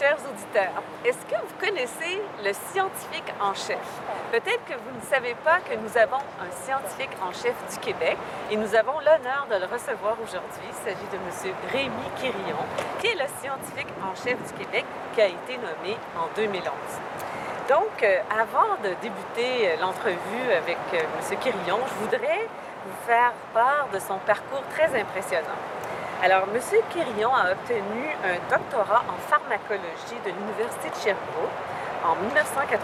chers auditeurs, est-ce que vous connaissez le scientifique en chef? Peut-être que vous ne savez pas que nous avons un scientifique en chef du Québec et nous avons l'honneur de le recevoir aujourd'hui. Il s'agit de M. Rémi Quirillon, qui est le scientifique en chef du Québec qui a été nommé en 2011. Donc, euh, avant de débuter euh, l'entrevue avec euh, M. Quirillon, je voudrais vous faire part de son parcours très impressionnant. Alors, M. Quirillon a obtenu un doctorat en pharmacologie de l'Université de Sherbrooke en 1980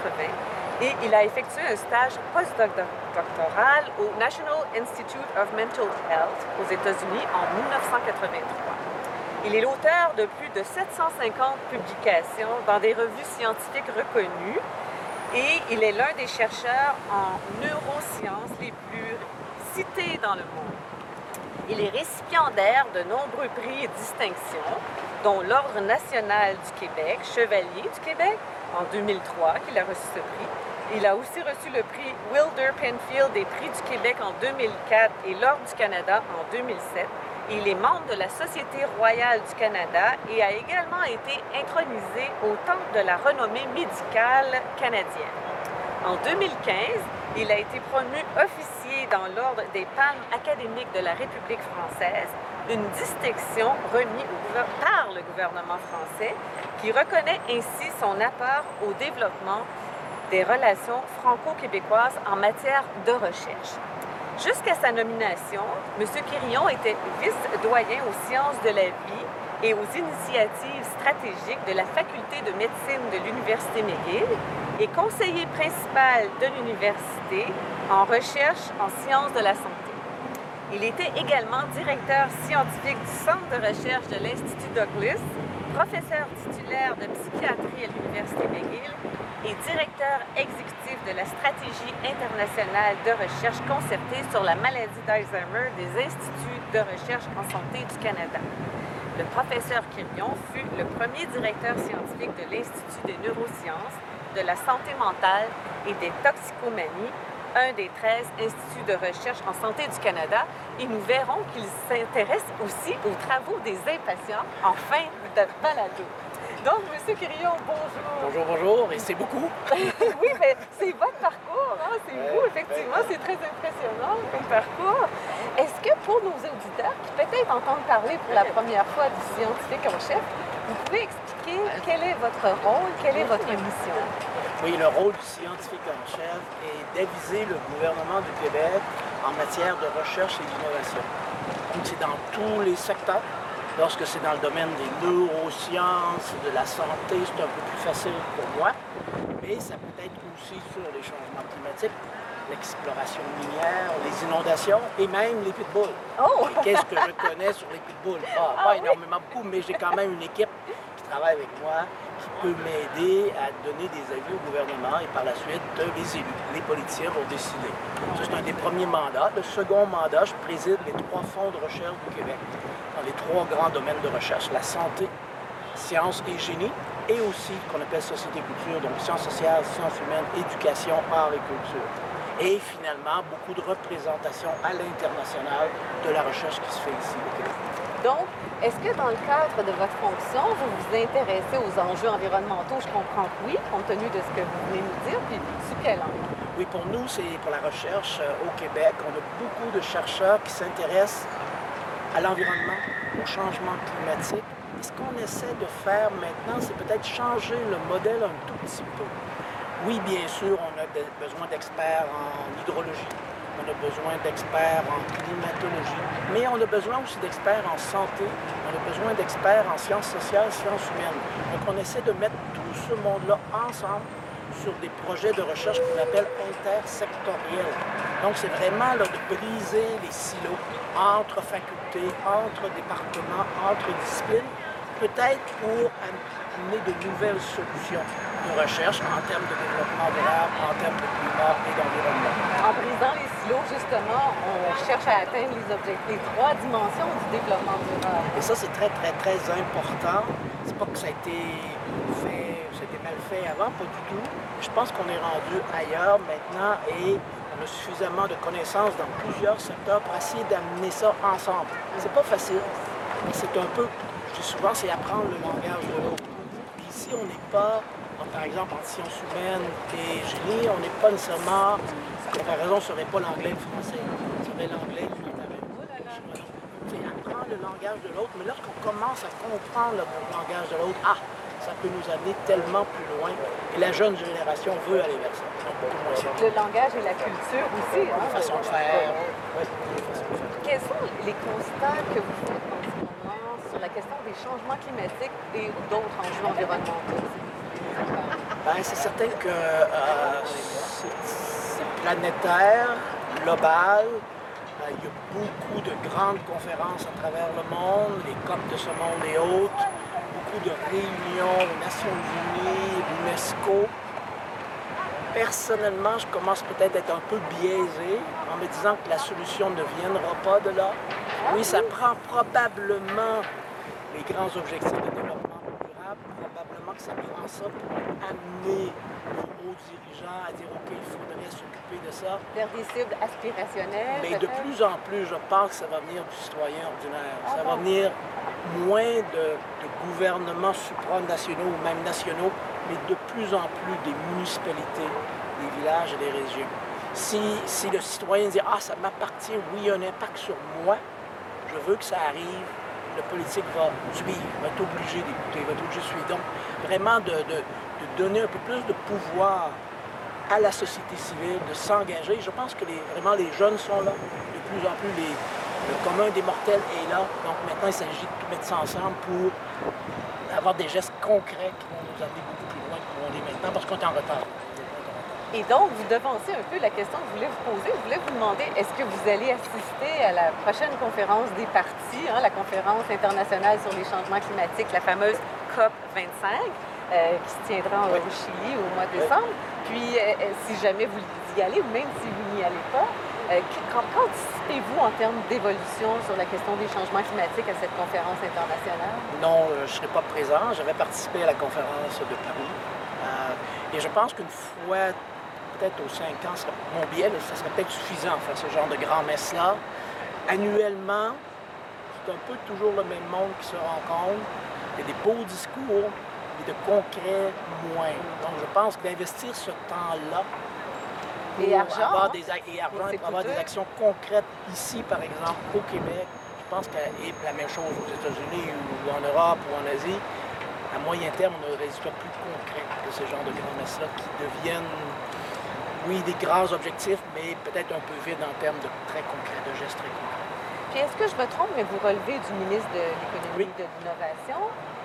et il a effectué un stage postdoctoral au National Institute of Mental Health aux États-Unis en 1983. Il est l'auteur de plus de 750 publications dans des revues scientifiques reconnues et il est l'un des chercheurs en neurosciences les plus cités dans le monde. Il est récipiendaire de nombreux prix et distinctions, dont l'Ordre national du Québec, Chevalier du Québec, en 2003, qu'il a reçu ce prix. Il a aussi reçu le prix Wilder Penfield des prix du Québec en 2004 et l'Ordre du Canada en 2007 il est membre de la Société royale du Canada et a également été intronisé au Temple de la renommée médicale canadienne. En 2015, il a été promu officier dans l'Ordre des Palmes académiques de la République française, une distinction remise par le gouvernement français qui reconnaît ainsi son apport au développement des relations franco-québécoises en matière de recherche. Jusqu'à sa nomination, M. Quirillon était vice-doyen aux sciences de la vie et aux initiatives stratégiques de la faculté de médecine de l'Université McGill et conseiller principal de l'université en recherche en sciences de la santé. Il était également directeur scientifique du Centre de recherche de l'Institut Douglas, professeur titulaire de psychiatrie à l'Université McGill et directeur exécutif de la stratégie internationale de recherche concertée sur la maladie d'Alzheimer des Instituts de recherche en santé du Canada. Le professeur Quirion fut le premier directeur scientifique de l'Institut des neurosciences, de la santé mentale et des toxicomanies, un des 13 instituts de recherche en santé du Canada, et nous verrons qu'il s'intéresse aussi aux travaux des impatients en fin de balado. Donc, M. Quirillon, bonjour. Bonjour, bonjour, et c'est beaucoup. oui, mais c'est votre parcours, hein? c'est vous, effectivement, c'est très impressionnant comme parcours. Est-ce que pour nos auditeurs qui peut-être entendent parler pour la première fois du scientifique en chef, vous pouvez expliquer quel est votre rôle, quelle est votre mission? Oui, le rôle du scientifique en chef est d'aviser le gouvernement du Québec en matière de recherche et d'innovation. Donc, c'est dans tous les secteurs Lorsque c'est dans le domaine des neurosciences, de la santé, c'est un peu plus facile pour moi. Mais ça peut être aussi sur les changements climatiques, l'exploration minière, les inondations et même les pitbulls. Oh! Qu'est-ce que je connais sur les pitbulls? Pas, pas ah énormément beaucoup, mais j'ai quand même une équipe qui travaille avec moi, qui peut m'aider à donner des avis au gouvernement et par la suite, les élus, les politiciens vont décider. Ça, c'est un des premiers mandats. Le second mandat, je préside les trois fonds de recherche du Québec dans les trois grands domaines de recherche, la santé, sciences et génie, et aussi qu'on appelle société-culture, donc sciences sociales, sciences humaines, éducation, art et culture. Et finalement, beaucoup de représentation à l'international de la recherche qui se fait ici au Québec. Donc, est-ce que dans le cadre de votre fonction, vous vous intéressez aux enjeux environnementaux? Je comprends que oui, compte tenu de ce que vous venez nous dire, puis sous quel angle? Oui, pour nous, c'est pour la recherche euh, au Québec. On a beaucoup de chercheurs qui s'intéressent à l'environnement, au changement climatique. Et ce qu'on essaie de faire maintenant, c'est peut-être changer le modèle un tout petit peu. Oui, bien sûr, on a besoin d'experts en hydrologie, on a besoin d'experts en climatologie, mais on a besoin aussi d'experts en santé, on a besoin d'experts en sciences sociales, sciences humaines. Donc on essaie de mettre tout ce monde-là ensemble sur des projets de recherche qu'on appelle intersectoriels. Donc, c'est vraiment de briser les silos entre facultés, entre départements, entre disciplines, peut-être pour amener de nouvelles solutions de recherche en termes de développement durable, en termes de climat et d'environnement. En brisant les silos, justement, on cherche à atteindre les objectifs, les trois dimensions du développement durable. Et ça, c'est très, très, très important. C'est pas que ça a été fait c'était mal fait avant, pas du tout. Je pense qu'on est rendu ailleurs maintenant et on a suffisamment de connaissances dans plusieurs secteurs pour essayer d'amener ça ensemble. C'est pas facile, mais c'est un peu, je dis souvent, c'est apprendre le langage de l'autre. si on n'est pas, par exemple, en sciences humaines et génie, on n'est pas nécessairement, la comparaison ne serait pas l'anglais et le français, serait l'anglais et le langage de l'autre, mais lorsqu'on commence à comprendre le langage de l'autre, ah, ça peut nous amener tellement plus loin. Et la jeune génération veut aller vers ça. Le langage et la culture aussi. Hein, façon de faire. Quels sont les constats que vous faites en ce moment sur la question des changements climatiques et d'autres enjeux environnementaux? Ben, c'est certain que euh, c'est planétaire, global. Euh, il y a beaucoup de grandes conférences à travers le monde, les COP de ce monde et autres de réunions aux Nations Unies, l'UNESCO. Personnellement, je commence peut-être à être un peu biaisé en me disant que la solution ne viendra pas de là. Oui, ça prend probablement les grands objectifs de développement durable, probablement que ça prend ça pour amener les hauts dirigeants à dire OK, il faudrait s'occuper de ça. Vers des cibles aspirationnelles. Mais de plus en plus, je pense que ça va venir du citoyen ordinaire. Ça va venir moins de, gouvernements supranationaux ou même nationaux, mais de plus en plus des municipalités, des villages et des régions. Si, si le citoyen dit Ah, ça m'appartient, oui, il y a un impact sur moi, je veux que ça arrive, le politique va suivre, va être obligé d'écouter, va être obligé de suivre. Donc, vraiment de, de, donner un peu plus de pouvoir à la société civile, de s'engager. Je pense que les, vraiment les jeunes sont là, de plus en plus les, le commun des mortels est là. Donc maintenant, il s'agit de tout mettre ça ensemble pour avoir des gestes concrets qui vont nous amener beaucoup plus loin que on est maintenant parce qu'on est en retard. Et donc, vous devancez un peu la question que je voulais vous poser. Je voulais vous demander, est-ce que vous allez assister à la prochaine conférence des partis, hein, la conférence internationale sur les changements climatiques, la fameuse COP 25, euh, qui se tiendra au Chili au mois de décembre? Puis, euh, euh, si jamais vous y allez, ou même si vous n'y allez pas, Qu'anticipez-vous en termes d'évolution sur la question des changements climatiques à cette conférence internationale? Non, euh, je ne serai pas présent. J'avais participé à la conférence de Paris. Euh, et je pense qu'une fois, peut-être aux cinq ans, mon billet, ça serait peut-être suffisant, faire ce genre de grand messe-là. Annuellement, c'est un peu toujours le même monde qui se rencontre. Il y a des beaux discours, mais de concret, moins. Donc, je pense d'investir ce temps-là et argent, avoir des, et pour avoir des actions concrètes ici, par exemple, au Québec. Je pense que et la même chose aux États-Unis ou en Europe ou en Asie. À moyen terme, on a des résultats plus concrets que ce genre de grands messes-là qui deviennent, oui, des grands objectifs, mais peut-être un peu vides en termes de très concrets, de gestes très concrets. Puis est-ce que je me trompe, mais vous relevez du ministre de l'Économie et de l'Innovation?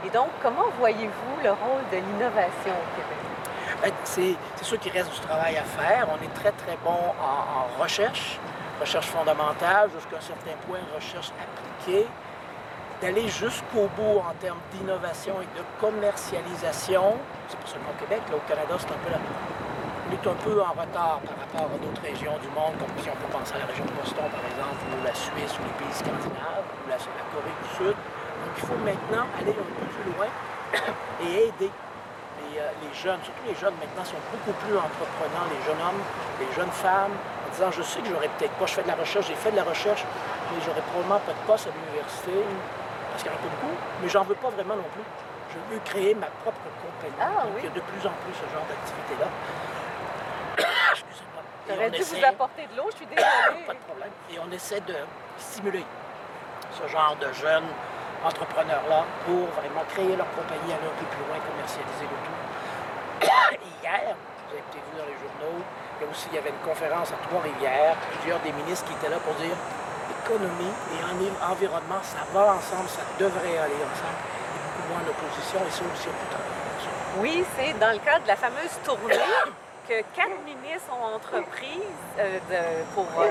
Et donc, comment voyez-vous le rôle de l'innovation au Québec? C'est sûr qu'il reste du travail à faire. On est très, très bon en, recherche, recherche fondamentale, jusqu'à un certain point, recherche appliquée. D'aller jusqu'au bout en termes d'innovation et de commercialisation, c'est pour ça qu'au Québec, là, au Canada, c'est un peu on est un peu en retard par rapport à d'autres régions du monde, comme si on peut penser à la région de Boston, par exemple, ou la Suisse, ou les pays scandinaves, ou la, la Corée du Sud. Donc, il faut maintenant aller un peu plus loin et aider euh, les, jeunes, surtout les jeunes maintenant, sont beaucoup plus entreprenants, les jeunes hommes, les jeunes femmes, en disant je sais que j'aurais peut-être pas, je fais de la recherche, j'ai fait de la recherche, mais j'aurais probablement pas de poste à l'université, parce qu'il y en a pas beaucoup, mais j'en veux pas vraiment non plus. Je veux créer ma propre compagnie. Ah, Donc, il y a de plus en plus ce genre d'activité-là. Excusez-moi. J'aurais dû vous apporter de l'eau, je suis désolée. pas de problème. Et on essaie de stimuler ce genre de jeunes entrepreneurs-là pour vraiment créer leur compagnie, aller un peu plus loin, commercialiser le tout. hier, vous avez peut-être vu dans les journaux, il aussi, il y avait une conférence à Trois-Rivières, plusieurs des ministres qui étaient là pour dire économie et environnement, ça va ensemble, ça devrait aller ensemble. A beaucoup moins d'opposition et ça aussi, on peut Oui, c'est dans le cadre de la fameuse tournée que quatre ministres ont entrepris euh, pour euh,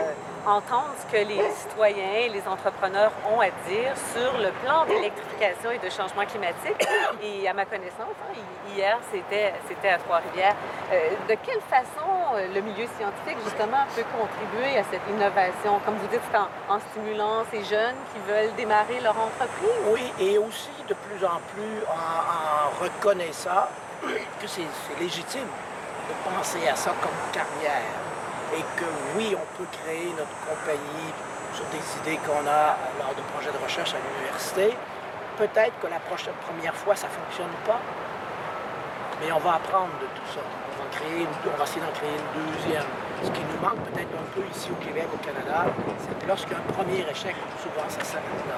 entendre ce que les citoyens, les entrepreneurs ont à dire sur le plan d'électrification et de changement climatique. Et à ma connaissance, hein, hier, c'était, à Trois-Rivières. Euh, de quelle façon le milieu scientifique, justement, peut contribuer à cette innovation, comme vous dites, en, en stimulant ces jeunes qui veulent démarrer leur entreprise? Oui, et aussi de plus en plus en reconnaissant que c'est légitime de penser à ça comme carrière et que oui, on peut créer notre compagnie sur des idées qu'on a lors de projets de recherche à l'université. Peut-être que la prochaine, première fois, ça ne fonctionne pas. Mais on va apprendre de tout ça. On va, créer on va essayer d'en créer une deuxième. Ce qui nous manque peut-être un peu ici au Québec, au Canada, c'est que lorsqu'il premier échec, souvent ça s'arrête là.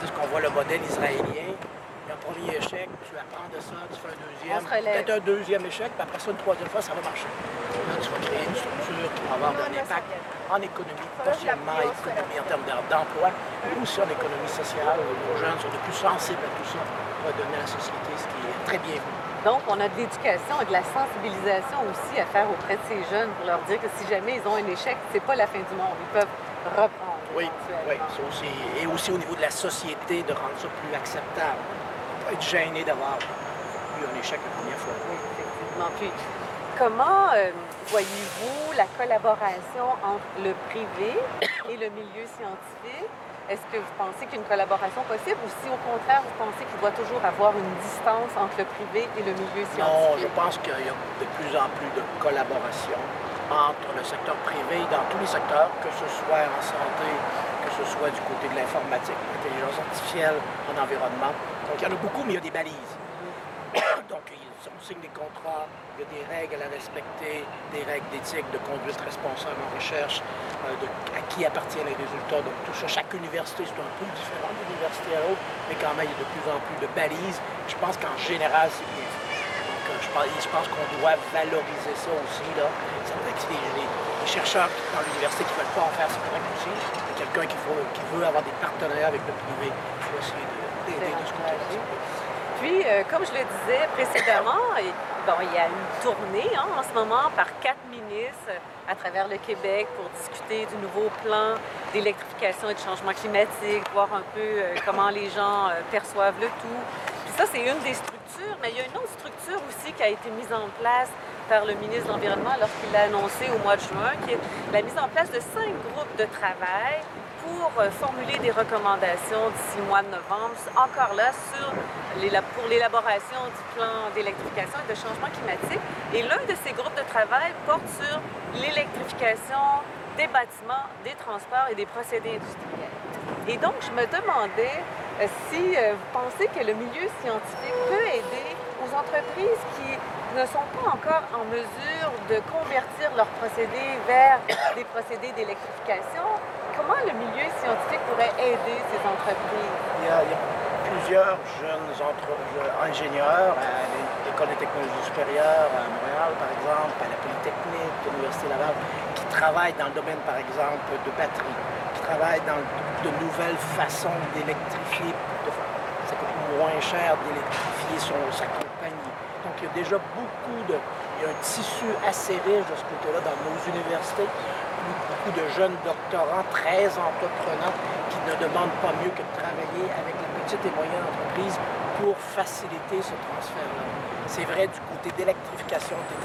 C'est ce qu'on voit le modèle israélien. Il y a un premier échec, tu apprends de ça, tu fais un deuxième. Peut-être un deuxième échec, puis après ça, une troisième fois, ça va marcher. Là, tu vas créer une structure qui va avoir un impact en économie, pas seulement en économie en termes d'emploi, mais aussi en économie sociale. Les jeunes sont de plus sensibles à tout ça. Va donner à la société ce qui est très bienvenu. Donc, on a de l'éducation et de la sensibilisation aussi à faire auprès de ces jeunes pour leur dire que si jamais ils ont un échec, c'est pas la fin du monde. Ils peuvent reprendre. Oui, oui. Aussi, et aussi au niveau de la société, de rendre ça plus acceptable. Pas être gêné d'avoir eu un échec la première fois. Oui, effectivement. Puis, comment euh, voyez-vous la collaboration entre le privé et le milieu scientifique? Est-ce que vous pensez qu'une collaboration possible ou si au contraire vous pensez qu'il doit toujours avoir une distance entre le privé et le milieu scientifique? Non, je pense qu'il y a de plus en plus de collaboration entre le secteur privé dans tous les secteurs, que ce soit en santé, que ce soit du côté de l'informatique, l'intelligence artificielle, en environnement. Donc il y en a beaucoup, mais il y a des balises. Donc, on signe des contrats, il y a des règles à respecter, des règles d'éthique, de conduite responsable en recherche, euh, de, à qui appartiennent les résultats. Donc, tout ça, chaque université, c'est un peu différent d'une université à l'autre, mais quand même, il y a de plus en plus de balises. Je pense qu'en général, c'est bien. Donc, euh, je pense, qu'on doit valoriser ça aussi. Là. Ça dire que les, les, chercheurs dans l'université qui ne veulent pas en faire, c'est correct aussi. Quelqu'un qui, qui, veut avoir des partenariats avec le privé, il faut essayer de, puis, euh, comme je le disais précédemment, bon, il y a une tournée hein, en ce moment par quatre ministres à travers le Québec pour discuter du nouveau plan d'électrification et de changement climatique, voir un peu euh, comment les gens euh, perçoivent le tout. Puis ça, c'est une des structures, mais il y a une autre structure aussi qui a été mise en place par le ministre de l'Environnement lorsqu'il l'a annoncé au mois de juin, qui est la mise en place de cinq groupes de travail pour euh, formuler des recommandations d'ici le mois de novembre, encore là, pour l'élaboration du plan d'électrification et de changement climatique. Et l'un de ces groupes de travail porte sur l'électrification des bâtiments, des transports et des procédés industriels. Et donc, je me demandais euh, si euh, vous pensez que le milieu scientifique peut aider entreprises qui ne sont pas encore en mesure de convertir leurs procédés vers des procédés d'électrification Comment le milieu scientifique pourrait aider ces entreprises? Il y a, plusieurs jeunes ingénieurs à l'École des technologies supérieures à Montréal, par exemple, à la Polytechnique, à l'Université Laval, qui travaillent dans le domaine, par exemple, de batterie, qui travaillent dans de nouvelles façons d'électrifier. Ça coûte moins cher d'électrifier sa compagnie. Donc, il y a déjà beaucoup de... Il y a un tissu assez riche de ce côté-là dans nos universités beaucoup de jeunes doctorants très entreprenants qui ne demandent pas mieux que de travailler avec les petites et moyennes entreprises pour faciliter ce transfert-là. C'est vrai du côté d'électrification des,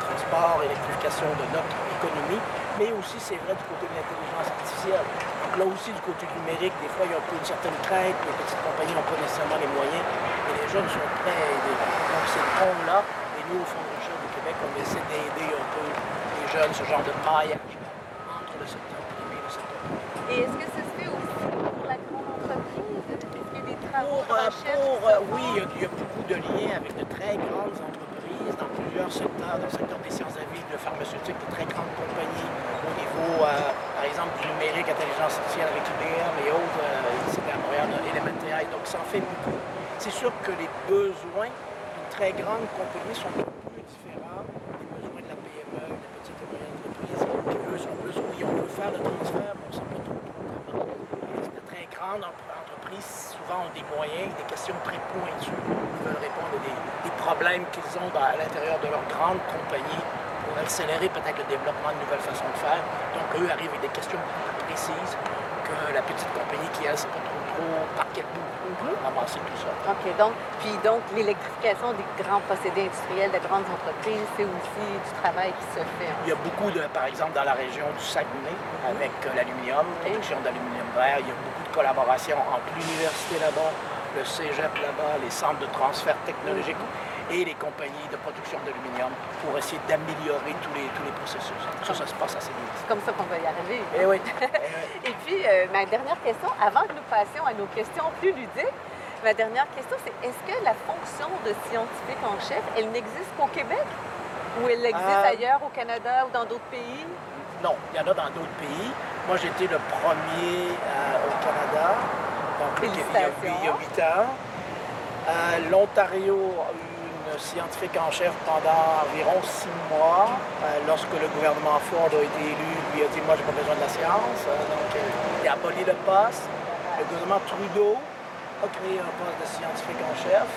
transports, électrification de notre économie, mais aussi c'est vrai du côté de l'intelligence artificielle. Donc là aussi, du côté numérique, des fois, il y a un peu une certaine crainte, les petites compagnies n'ont pas nécessairement les moyens, jeunes sont prêts à aider. Donc c'est le pont-là, et nous, au Fonds de du Québec, on essaie d'aider un peu jeunes, ce genre de maillage entre le secteur privé et le secteur public. Et est-ce que ça se fait aussi pour la grande entreprise? Est-ce qu'il y a des travaux pour, pour euh, Oui, il y, a, beaucoup de liens avec de très grandes entreprises dans plusieurs secteurs, dans le secteur des sciences de vie, de pharmaceutique, de très grandes compagnies au niveau, euh, par exemple, du numérique, intelligence artificielle avec IBM et autres, euh, ici à Montréal, Elementary, donc ça en fait beaucoup. C'est sûr que les besoins d'une très grande compagnie sont faire le transfert, on ne sait pas trop comment. Les très grandes entreprises, souvent, ont des moyens, des questions très pointues. Ils veulent répondre à des, problèmes qu'ils ont à l'intérieur de leur grande compagnie pour accélérer peut-être le développement de nouvelles façons de faire. Donc, eux arrivent avec des questions plus précises que la petite compagnie qui, elle, ne sait pas trop, trop par quel bout ramasser tout ça. OK. Donc, puis donc, l'électrification des grands procédés industriels, des grandes entreprises, c'est aussi du travail qui se fait. Il y a beaucoup de, par exemple, dans la région du Saguenay, avec euh, l'aluminium, production d'aluminium vert, il y a beaucoup de collaboration entre l'université là-bas, le cégep là-bas, les centres de transfert technologique et les compagnies de production d'aluminium pour essayer d'améliorer tous les, tous les processus. Ça, ça se passe assez vite. C'est comme ça qu'on va y arriver. Eh oui. et puis, euh, ma dernière question, avant que nous passions à nos questions plus ludiques, ma dernière question, c'est est-ce que la fonction de scientifique en chef, elle n'existe qu'au Québec? Ou elle existe Euh, ailleurs au Canada ou dans d'autres pays? Non, il y en a dans d'autres pays. Moi, j'étais le premier euh, au Canada, donc il y a- il y a ans. Euh, L'Ontario a eu scientifique en chef pendant environ six mois. Euh, lorsque le gouvernement Ford a été élu, lui a dit Moi, j'ai pas besoin de la science. Euh, donc, euh, il a aboli le poste. Le gouvernement Trudeau a créé un poste de scientifique en chef.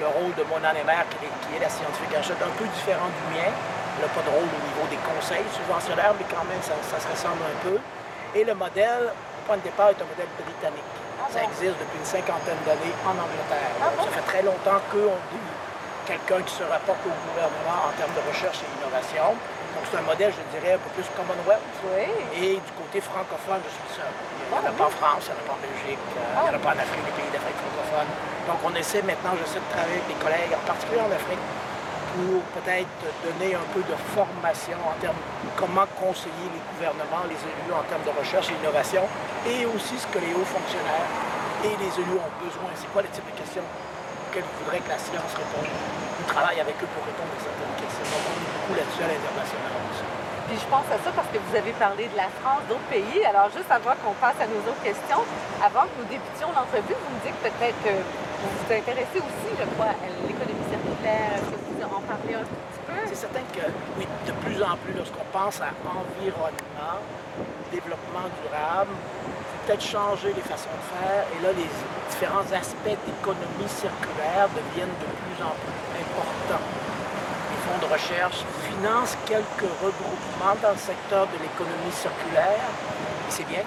Le rôle de Mona Nemer, qui est, qui est la scientifique en chef, est un peu différent du mien. Elle n'a pas de rôle au niveau des conseils subventionnaires, mais quand même, ça, ça se ressemble un peu. Et le modèle, au point de départ, est un modèle britannique. Ça existe depuis une cinquantaine d'années en Angleterre. Ah Donc? Ça fait très longtemps qu'on dit quelqu'un qui se rapporte au gouvernement en termes de recherche et d'innovation. Donc c'est un modèle, je dirais, un peu plus Commonwealth. Oui. Et du côté francophone, je suis seul. Il n'y en Ah, a pas en France, il n'y en a pas en Belgique, euh, il n'y en a pas en Afrique, les pays d'Afrique francophone. Donc on essaie maintenant, j'essaie de travailler avec des collègues, en particulier en Afrique, pour peut-être donner un peu de formation en termes de comment conseiller les gouvernements, les élus en termes de recherche et d'innovation, et aussi ce que les hauts fonctionnaires et les élus ont besoin. C'est quoi le type de questions auxquelles voudraient que la science réponde. On travaille avec eux pour répondre à certaines questions. Donc on est beaucoup là-dessus à l'international aussi. Puis je pense à ça parce que vous avez parlé de la France, d'autres pays. Alors juste avant qu'on passe à nos autres questions, avant que nous débutions l'entrevue, vous me dites peut-être que vous vous intéressez aussi, je crois, à l'économie circulaire. Est-ce que vous en parlez un petit peu? C'est certain que, oui, de plus en plus, lorsqu'on pense à environnement, développement durable, peut-être changer les façons de faire. Et là, les différents aspects d'économie circulaire deviennent de plus en plus importants. Les fonds de recherche financent quelques regroupements dans le secteur de l'économie circulaire, c'est bien.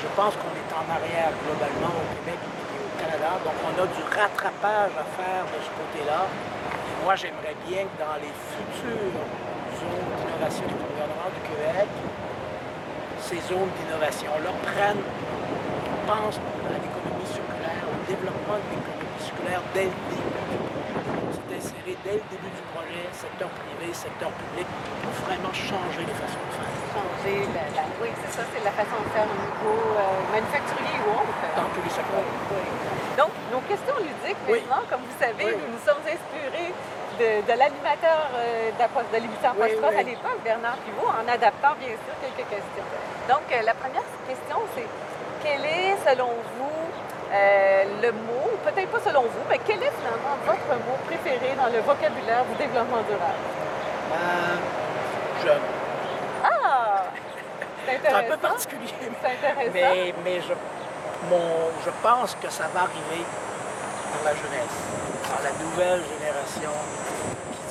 Je pense qu'on est en arrière globalement au Québec et au Canada, donc on a du rattrapage à faire de ce côté-là. Et moi, j'aimerais bien que dans les futures zones d'innovation du gouvernement du Québec, ces zones d'innovation-là prennent, pensent à l'économie circulaire, au développement de l'économie circulaire dès le début du projet. C'est inséré dès le début du projet, secteur privé, secteur public, pour vraiment changer les façons de faire. Changer la, la- Oui, c'est ça, c'est la façon de faire au niveau euh, manufacturier ou autre. Dans tous les secteurs. Oui. Donc, nos questions ludiques, Oui. maintenant, comme vous savez, nous nous sommes inspirés de, de l'animateur euh, d'Apost- de l'émission Oui, oui. à l'époque, Bernard Pivot, en adaptant bien sûr quelques questions. Donc, euh, la première question, c'est quel est, selon vous, euh, le mot, peut-être pas selon vous, mais quel est finalement votre mot préféré dans le vocabulaire du développement durable? Euh, jeune. Ah! C'est C'est un peu intéressant. particulier, C'est intéressant. mais, mais je, mon, je pense que ça va arriver dans la jeunesse, dans la nouvelle génération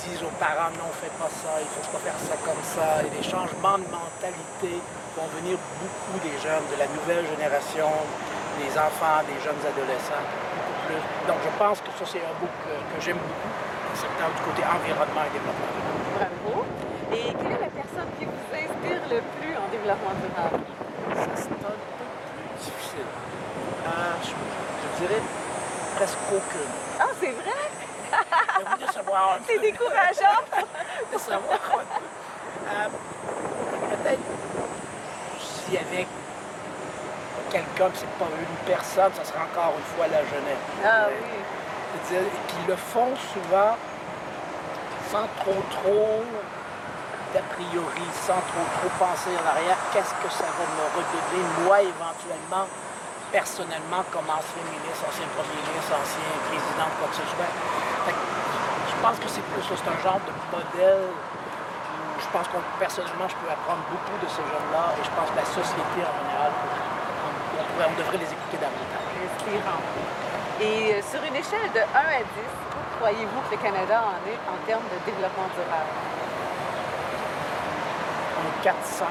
disent aux parents non, fais pas ça, il faut pas faire ça comme ça. Et les changements de mentalité vont venir beaucoup des jeunes, de la nouvelle génération, des enfants, des jeunes adolescents, beaucoup plus. Donc je pense que ça, c'est un book que, que j'aime beaucoup, le secteur du côté environnement et développement. Bravo. Et quelle est la personne qui vous inspire le plus en développement durable? Ça, c'est un peu plus difficile. Euh, je, je dirais presque aucune. Ah, c'est vrai? Savoir. C'est décourageant. de savoir. Euh, Peut-être s'il y avait quelqu'un, que c'est pas une personne, ça serait encore une fois la jeunesse. Ah oui. C'est-à-dire qu'ils le font souvent sans trop trop d'a priori, sans trop trop penser en arrière, qu'est-ce que ça va me redonner, moi éventuellement, personnellement, comme ancien ministre, ancien premier ministre, ancien président, quoi que ce soit? Je pense que c'est plus un genre de modèle où je pense que personnellement, je peux apprendre beaucoup de ces jeunes-là et je pense que la société en général, on, on devrait les écouter davantage. Et euh, sur une échelle de 1 à 10, où croyez-vous que le Canada en est en termes de développement durable? Un 4-5.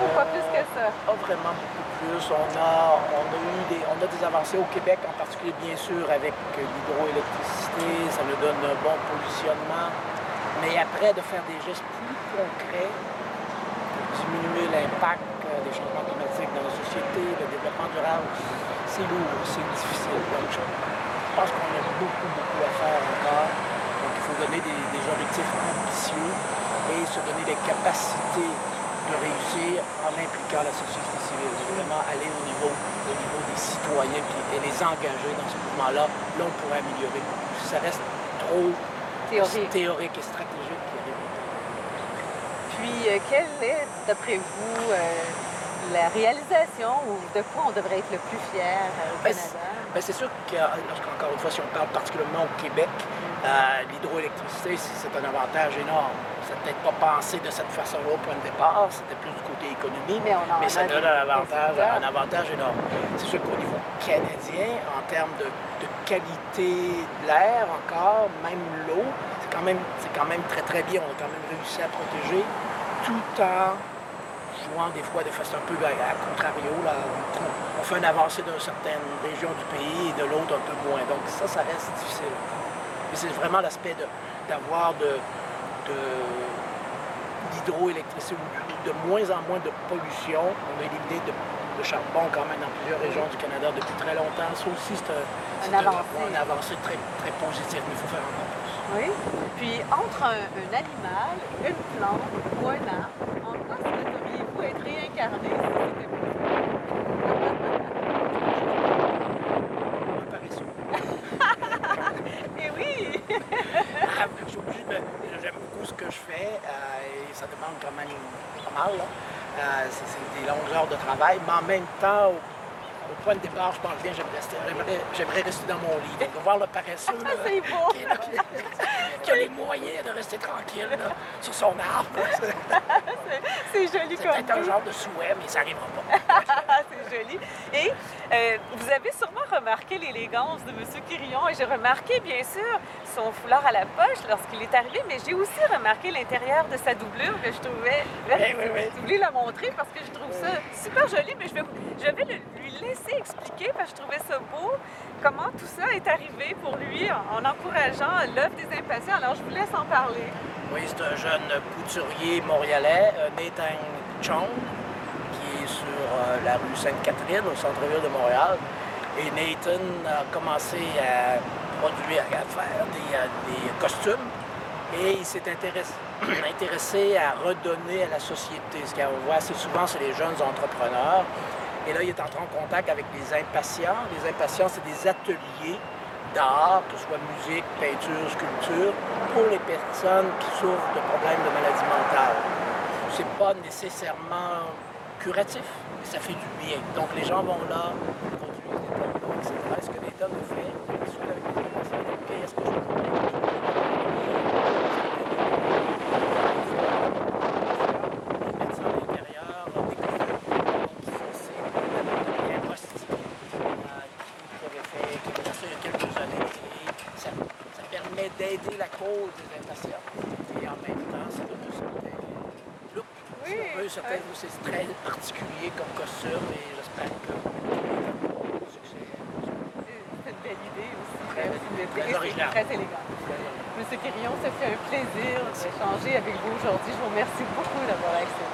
Oh, pas plus que ça. Pas vraiment beaucoup plus. On a, on a eu des, on a des avancées au Québec, en particulier bien sûr avec l'hydroélectricité, ça nous donne un bon positionnement. Mais après, de faire des gestes plus concrets, diminuer l'impact euh, des changements climatiques dans la société, le développement durable, c'est lourd, c'est difficile. Donc, je pense qu'on a beaucoup, beaucoup à faire encore. Donc, il faut donner des, des objectifs ambitieux et se donner les capacités en impliquant la société civile. Vraiment aller au niveau, au niveau des citoyens. et les engager dans ce mouvement-là, là, on pourrait améliorer beaucoup. Ça reste trop Théorique. théorique et stratégique. Puis, euh, quelle est, d'après vous, euh, la réalisation ou de quoi on devrait être le plus fier euh, au Ben, Canada? Ben, c'est sûr que, lorsqu'encore une fois, si on parle particulièrement au Québec, euh, l'hydroélectricité, c'est un avantage énorme. C'est peut-être pas pensé de cette façon-là au point de départ, c'était plus du côté économie, Mais on mais ça donne un avantage, résultats. un avantage énorme. C'est sûr qu'au niveau canadien, en termes de, de qualité de l'air encore, même l'eau, c'est quand même, c'est quand même très très bien. On a quand même réussi à protéger tout en jouant des fois de façon un peu à, contrario. Là, on, on fait une avancée d'une certaine région du pays et de l'autre un peu moins. Donc ça, ça reste difficile. C'est vraiment l'aspect d'avoir de, de l'hydroélectricité ou de moins en moins de pollution. On a éliminé de, de charbon quand même dans plusieurs régions du Canada depuis très longtemps. Ça aussi, c'est un, c'est Une avancée. très, très positive, mais il faut faire encore plus. Oui. Puis, entre un, un animal, une plante ou un arbre, en quoi souhaiteriez-vous être réincarné si c'était possible? Un paresseux. Eh oui! Ah, je suis obligé de- J'aime beaucoup ce que je fais euh, et ça demande quand même pas mal. Euh, c'est c'est des longues heures de travail, mais en même temps, au, au point de départ, je pense bien j'aimerais rester, dans mon lit. Donc, voir le paresseux là, C'est beau! qui, est là, qui- qui a les moyens de rester tranquille là, sur son arbre. C'est C'est joli comme peut-être un genre de souhait, mais ça n'arrivera pas. Joli. Et euh, vous avez sûrement remarqué l'élégance de M. Quirillon et j'ai remarqué, bien sûr, son foulard à la poche lorsqu'il est arrivé, mais j'ai aussi remarqué l'intérieur de sa doublure que je trouvais... Oui, oui, oui. Je voulais la montrer parce que je trouve ça super joli, mais je vais, je vais le- lui laisser expliquer parce que je trouvais ça beau, comment tout ça est arrivé pour lui en, en encourageant l'œuvre des impatients. Alors, je vous laisse en parler. Oui, c'est un jeune couturier montréalais, euh, Nathan Chong, sur euh, la rue Sainte-Catherine, au centre-ville de Montréal. Et Nathan a commencé à produire, à faire des, euh, costumes. Et il s'est intéressé, intéressé à redonner à la société. Ce qu'on voit assez souvent, c'est les jeunes entrepreneurs. Et là, il est entré en contact avec les impatients. Les impatients, c'est des ateliers d'art, que ce soit musique, peinture, sculpture, pour les personnes qui souffrent de problèmes de maladie mentale. C'est pas nécessairement curatif, ça fait du bien. Donc les gens vont là, produisent des tableaux, etc. Est-ce que l'État le fait? Il discute avec les patients, OK, est-ce que je peux mettre ça à l'intérieur, des coffres. Donc ça, c'est un post-it qui pourrait faire, qui a ça il y a quelques années. Et ça, ça permet d'aider la cause des impatients. Et en même temps, ça donne un certain look. Certain- C'est très particulier comme costume et j'espère que succès. C'est une belle idée aussi. Très- C'est une belle très original. Très élégant. Monsieur Quirillon, ça fait un plaisir d'échanger avec vous aujourd'hui. Je vous remercie beaucoup d'avoir accepté.